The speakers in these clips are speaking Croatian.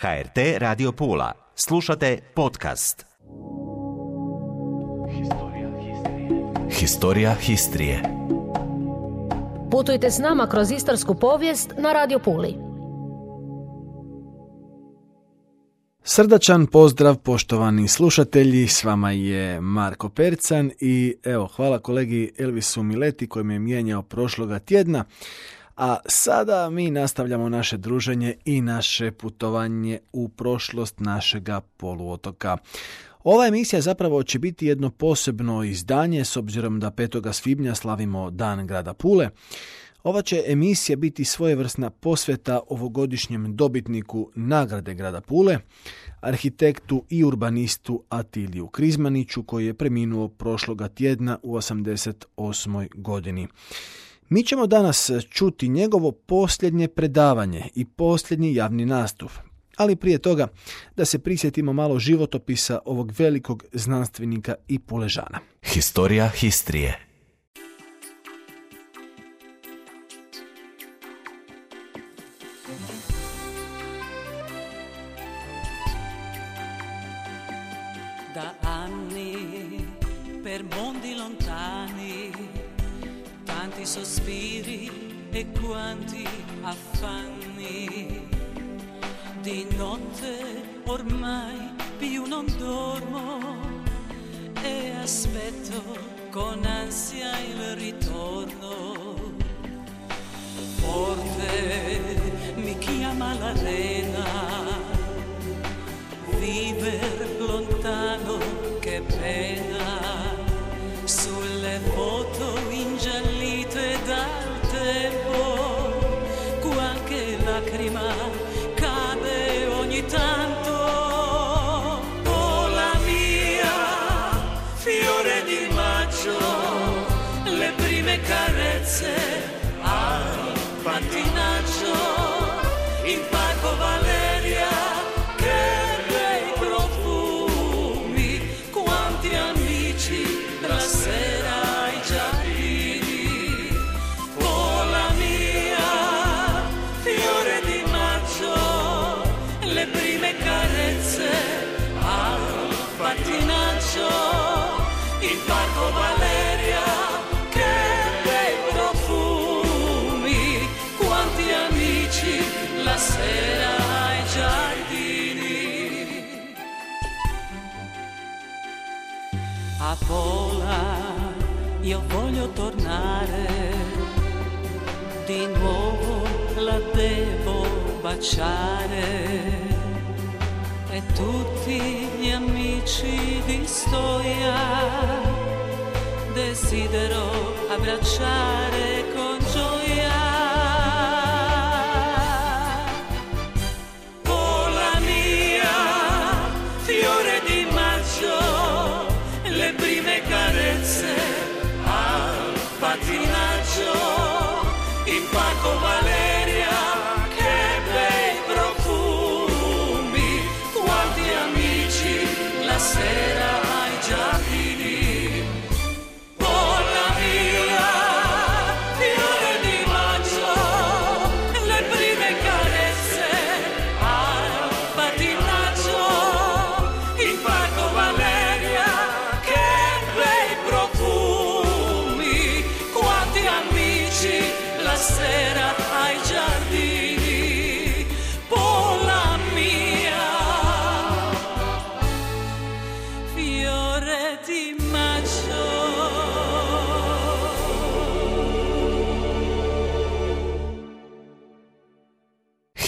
HRT Radio Pula. Slušate podcast. Historija histrije. Putujte s nama kroz istarsku povijest na Radio Puli. Srdačan pozdrav poštovani slušatelji, s vama je Marko Percan i evo hvala kolegi Elvisu Mileti koji me je mijenjao prošloga tjedna. A sada mi nastavljamo naše druženje i naše putovanje u prošlost našega poluotoka. Ova emisija zapravo će biti jedno posebno izdanje s obzirom da 5. svibnja slavimo Dan grada Pule. Ova će emisija biti svojevrsna posveta ovogodišnjem dobitniku nagrade grada Pule, arhitektu i urbanistu Atiliju Krizmaniću koji je preminuo prošloga tjedna u 88. godini. Mi ćemo danas čuti njegovo posljednje predavanje i posljednji javni nastup. Ali prije toga da se prisjetimo malo životopisa ovog velikog znanstvenika i puležana. Historija histrije. Dormo e aspetto con ansia il ritorno. Forte mi chiama l'arena viver lontano che pena a Pola io voglio tornare. Di nuovo la devo baciare. E tutti gli amici di storia desidero abbracciare Marco Mar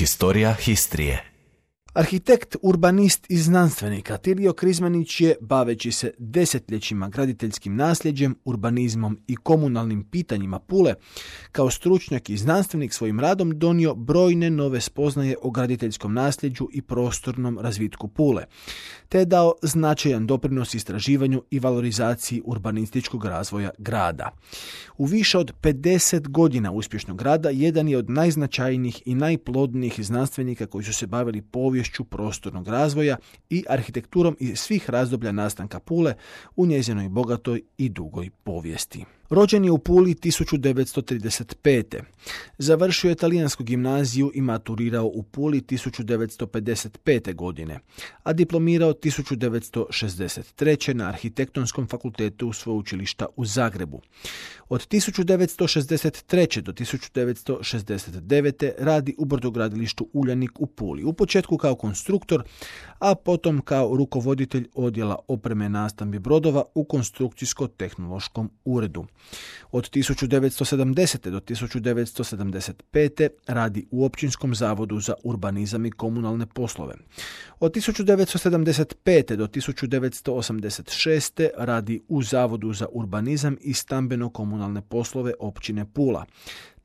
Historija histrije. Arhitekt, urbanist i znanstvenik Atilio Krizmanić je, baveći se desetljećima graditeljskim nasljeđem, urbanizmom i komunalnim pitanjima Pule, kao stručnjak i znanstvenik svojim radom donio brojne nove spoznaje o graditeljskom nasljeđu i prostornom razvitku Pule, te je dao značajan doprinos istraživanju i valorizaciji urbanističkog razvoja grada. U više od 50 godina uspješnog rada jedan je od najznačajnijih i najplodnijih znanstvenika koji su se bavili poviješću prostornog razvoja i arhitekturom iz svih razdoblja nastanka Pule u njezinoj bogatoj i dugoj povijesti. Rođen je u Puli 1935. Završio je talijansku gimnaziju i maturirao u Puli 1955. godine, a diplomirao 1963. na Arhitektonskom fakultetu sveučilišta u Zagrebu. Od 1963. do 1969. radi u brodogradilištu Uljanik u Puli. U početku kao konstruktor, a potom kao rukovoditelj odjela opreme nastambi brodova u konstrukcijsko-tehnološkom uredu. Od 1970. do 1975. radi u Općinskom zavodu za urbanizam i komunalne poslove. Od 1975. do 1986. radi u Zavodu za urbanizam i stambeno-komunalne poslove općine Pula.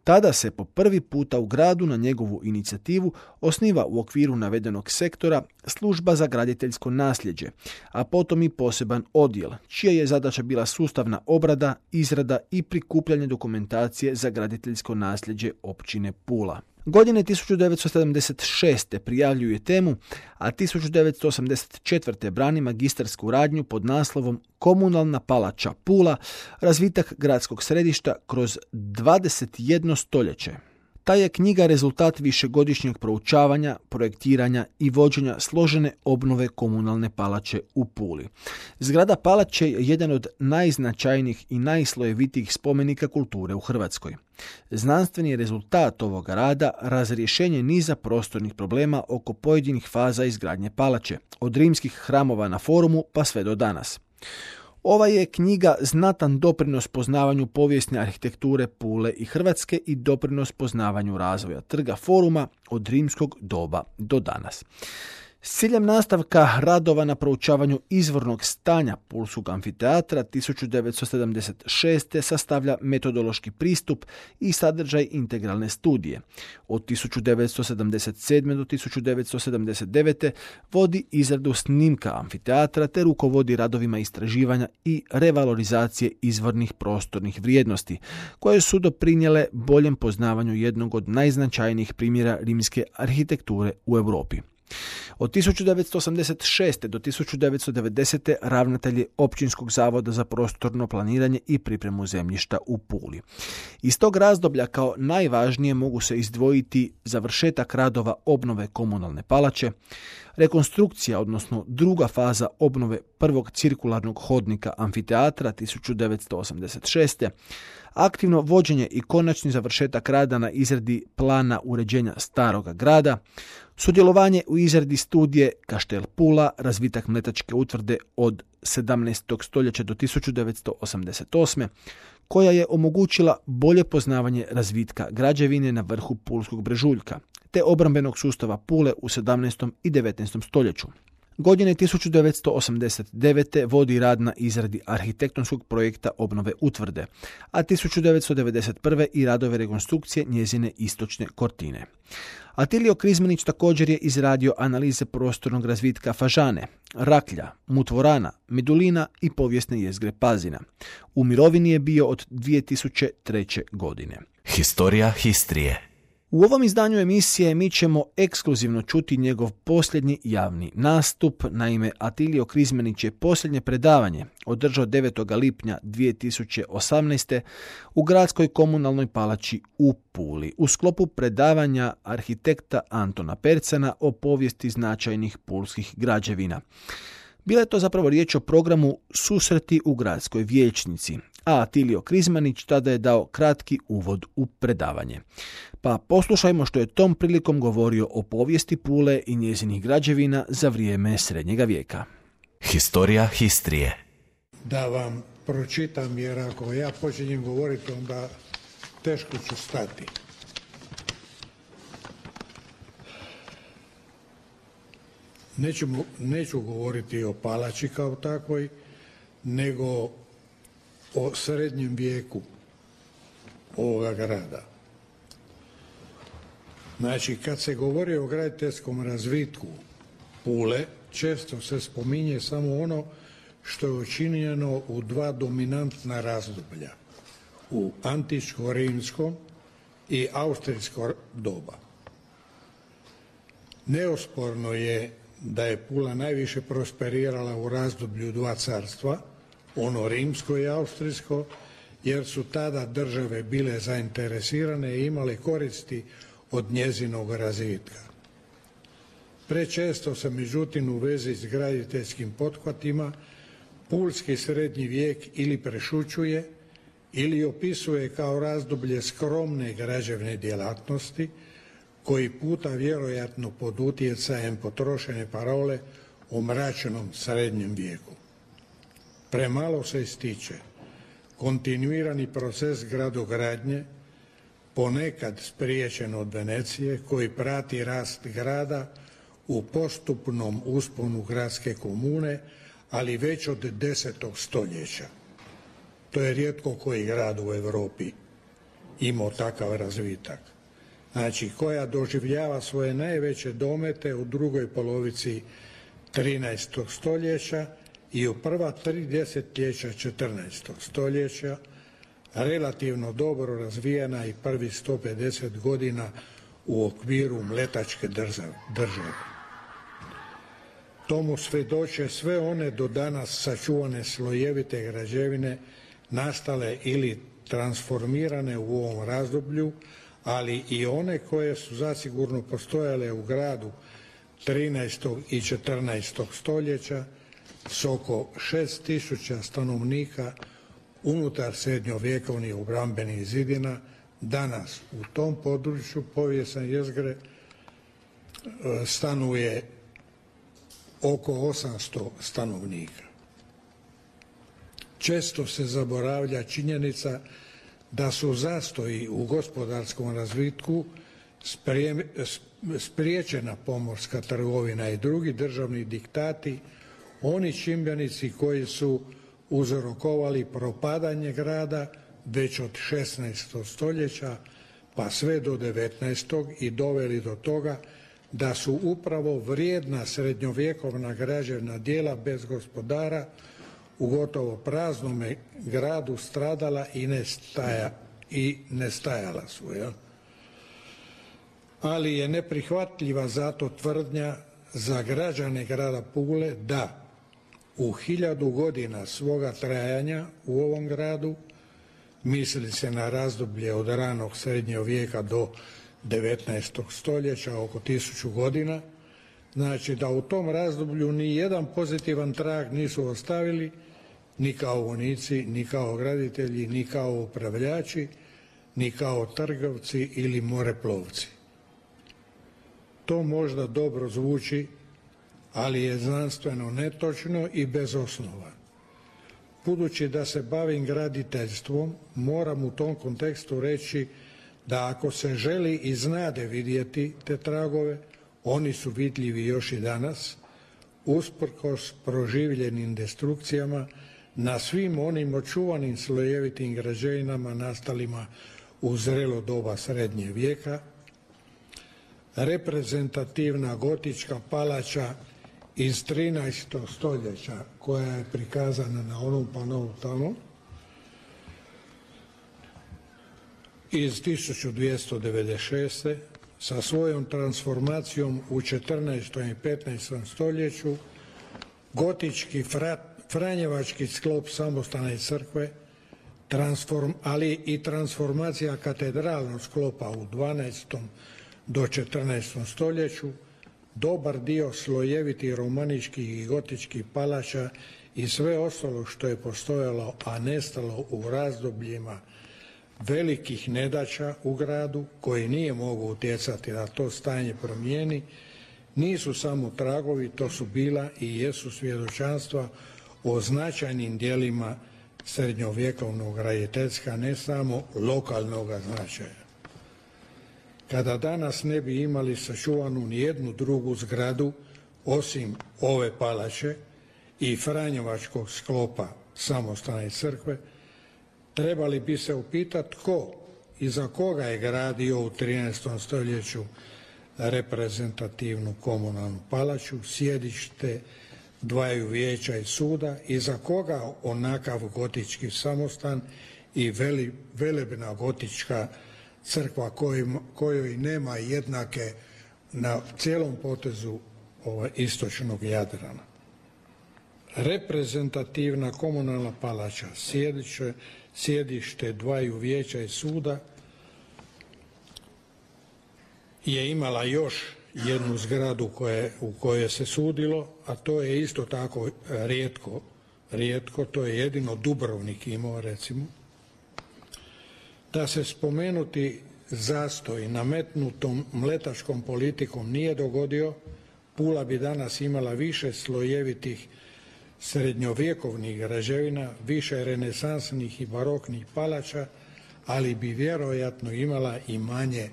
Tada se po prvi puta u gradu na njegovu inicijativu osniva u okviru navedenog sektora služba za graditeljsko nasljeđe, a potom i poseban odjel, čija je zadaća bila sustavna obrada, izrada i prikupljanje dokumentacije za graditeljsko nasljeđe općine Pula. Godine 1976. prijavljuje temu, a 1984. brani magistarsku radnju pod naslovom Komunalna palača Pula, razvitak gradskog središta kroz 21 stoljeće. Ta je knjiga rezultat višegodišnjeg proučavanja, projektiranja i vođenja složene obnove komunalne palače u Puli. Zgrada palače je jedan od najznačajnijih i najslojevitijih spomenika kulture u Hrvatskoj. Znanstveni rezultat ovoga rada razrješenje niza prostornih problema oko pojedinih faza izgradnje palače, od rimskih hramova na forumu pa sve do danas. Ova je knjiga znatan doprinos poznavanju povijesne arhitekture Pule i Hrvatske i doprinos poznavanju razvoja trga foruma od rimskog doba do danas. S ciljem nastavka radova na proučavanju izvornog stanja Pulskog amfiteatra 1976. sastavlja metodološki pristup i sadržaj integralne studije. Od 1977. do 1979. vodi izradu snimka amfiteatra te rukovodi radovima istraživanja i revalorizacije izvornih prostornih vrijednosti, koje su doprinjele boljem poznavanju jednog od najznačajnijih primjera rimske arhitekture u Europi. Od 1986. do 1990. ravnatelj je Općinskog zavoda za prostorno planiranje i pripremu zemljišta u Puli. Iz tog razdoblja kao najvažnije mogu se izdvojiti završetak radova obnove komunalne palače, rekonstrukcija, odnosno druga faza obnove prvog cirkularnog hodnika amfiteatra 1986 aktivno vođenje i konačni završetak rada na izradi plana uređenja staroga grada, sudjelovanje u izradi studije Kaštel Pula, razvitak mletačke utvrde od 17. stoljeća do 1988 koja je omogućila bolje poznavanje razvitka građevine na vrhu Pulskog brežuljka, te obrambenog sustava Pule u 17. i 19. stoljeću. Godine 1989. vodi rad na izradi arhitektonskog projekta obnove utvrde, a 1991. i radove rekonstrukcije njezine istočne kortine. Atilio Krizmanić također je izradio analize prostornog razvitka Fažane, Raklja, Mutvorana, Medulina i povijesne jezgre Pazina. U mirovini je bio od 2003. godine. Historija Histrije u ovom izdanju emisije mi ćemo ekskluzivno čuti njegov posljednji javni nastup. Naime, Atilio Krizmanić je posljednje predavanje održao 9. lipnja 2018. u gradskoj komunalnoj palači u Puli u sklopu predavanja arhitekta Antona Percana o povijesti značajnih pulskih građevina. Bila je to zapravo riječ o programu Susreti u gradskoj vijećnici, a Atilio Krizmanić tada je dao kratki uvod u predavanje. Pa poslušajmo što je tom prilikom govorio o povijesti Pule i njezinih građevina za vrijeme srednjega vijeka. Historija Histrije Da vam pročitam jer ako ja počinjem govoriti onda teško ću stati. Neću, neću govoriti o palači kao takvoj, nego o srednjem vijeku ovoga grada. Znači, kad se govori o graditeljskom razvitku Pule, često se spominje samo ono što je učinjeno u dva dominantna razdoblja, u antičko-rimskom i austrijsko doba. Neosporno je da je Pula najviše prosperirala u razdoblju dva carstva, ono rimsko i austrijsko, jer su tada države bile zainteresirane i imale koristi od njezinog razvitka. Prečesto se međutim u vezi s graditeljskim pothvatima pulski srednji vijek ili prešućuje ili opisuje kao razdoblje skromne građevne djelatnosti koji puta vjerojatno pod utjecajem potrošene parole o mračnom srednjem vijeku. Premalo se ističe kontinuirani proces gradogradnje, ponekad spriječen od Venecije, koji prati rast grada u postupnom usponu gradske komune, ali već od desetog stoljeća. To je rijetko koji grad u Europi imao takav razvitak. Znači, koja doživljava svoje najveće domete u drugoj polovici 13. stoljeća i u prva tri desetljeća 14. stoljeća relativno dobro razvijena i prvi 150 godina u okviru mletačke države. Tomu svedoče sve one do danas sačuvane slojevite građevine nastale ili transformirane u ovom razdoblju, ali i one koje su zasigurno postojale u gradu 13. i 14. stoljeća s oko 6000 stanovnika unutar srednjovjekovnih obrambenih zidina danas u tom području povijesne jezgre e, stanuje oko 800 stanovnika. Često se zaboravlja činjenica da su zastoji u gospodarskom razvitku spriječena pomorska trgovina i drugi državni diktati oni čimbenici koji su uzrokovali propadanje grada već od 16. stoljeća pa sve do 19. i doveli do toga da su upravo vrijedna srednjovjekovna građevna dijela bez gospodara u gotovo praznome gradu stradala i nestaja, i nestajala su. Jel? Ali je neprihvatljiva zato tvrdnja za građane grada Pule da u hiljadu godina svoga trajanja u ovom gradu, misli se na razdoblje od ranog srednjeg vijeka do 19. stoljeća, oko tisuću godina, znači da u tom razdoblju ni jedan pozitivan trag nisu ostavili ni kao vojnici, ni kao graditelji, ni kao upravljači, ni kao trgovci ili moreplovci. To možda dobro zvuči ali je znanstveno netočno i bez osnova. Budući da se bavim graditeljstvom, moram u tom kontekstu reći da ako se želi i znade vidjeti te tragove, oni su vidljivi još i danas, usprkos proživljenim destrukcijama na svim onim očuvanim slojevitim građevinama nastalima u zrelo doba srednje vijeka, reprezentativna gotička palača iz 13. stoljeća koja je prikazana na onom panovu tamo iz 1296. sa svojom transformacijom u 14. i 15. stoljeću gotički franjevački sklop samostane crkve transform, ali i transformacija katedralnog sklopa u 12. do 14. stoljeću dobar dio slojevitih romaničkih i gotičkih palača i sve ostalo što je postojalo, a nestalo u razdobljima velikih nedaća u gradu koji nije mogu utjecati da to stanje promijeni, nisu samo tragovi, to su bila i jesu svjedočanstva o značajnim dijelima srednjovjekovnog graditeljska, ne samo lokalnog značaja kada danas ne bi imali sačuvanu ni jednu drugu zgradu osim ove palače i Franjevačkog sklopa samostane crkve, trebali bi se upitati tko i za koga je gradio u 13. stoljeću reprezentativnu komunalnu palaču, sjedište dvaju vijeća i suda i za koga onakav gotički samostan i velebna gotička crkva kojoj nema jednake na cijelom potezu ovaj, istočnog Jadrana. reprezentativna komunalna palača, sjedište, sjedište dvaju vijeća i suda, je imala još jednu zgradu koje, u kojoj se sudilo, a to je isto tako rijetko, rijetko, to je jedino Dubrovnik imao recimo, da se spomenuti zastoj nametnutom mletačkom politikom nije dogodio, Pula bi danas imala više slojevitih srednjovjekovnih građevina, više renesansnih i baroknih palača, ali bi vjerojatno imala i manje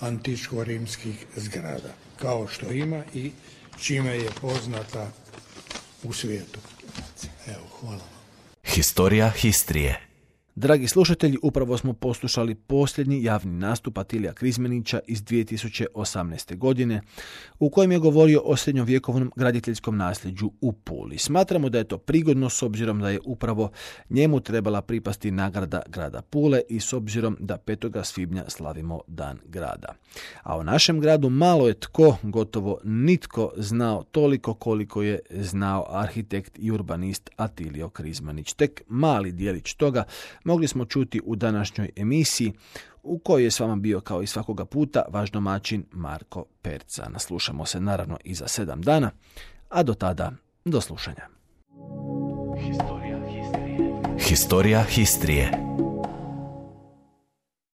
antičko-rimskih zgrada, kao što ima i čime je poznata u svijetu. Evo, hvala. Historija Histrije. Dragi slušatelji, upravo smo poslušali posljednji javni nastup Atilija Krizmenića iz 2018. godine u kojem je govorio o srednjovjekovnom graditeljskom nasljeđu u Puli. Smatramo da je to prigodno s obzirom da je upravo njemu trebala pripasti nagrada grada Pule i s obzirom da 5. svibnja slavimo dan grada. A o našem gradu malo je tko, gotovo nitko znao toliko koliko je znao arhitekt i urbanist Atilio Krizmanić. Tek mali dijelić toga mogli smo čuti u današnjoj emisiji u kojoj je s vama bio kao i svakoga puta vaš domaćin Marko Perca. Naslušamo se naravno i za sedam dana, a do tada do slušanja. Historija Histrije.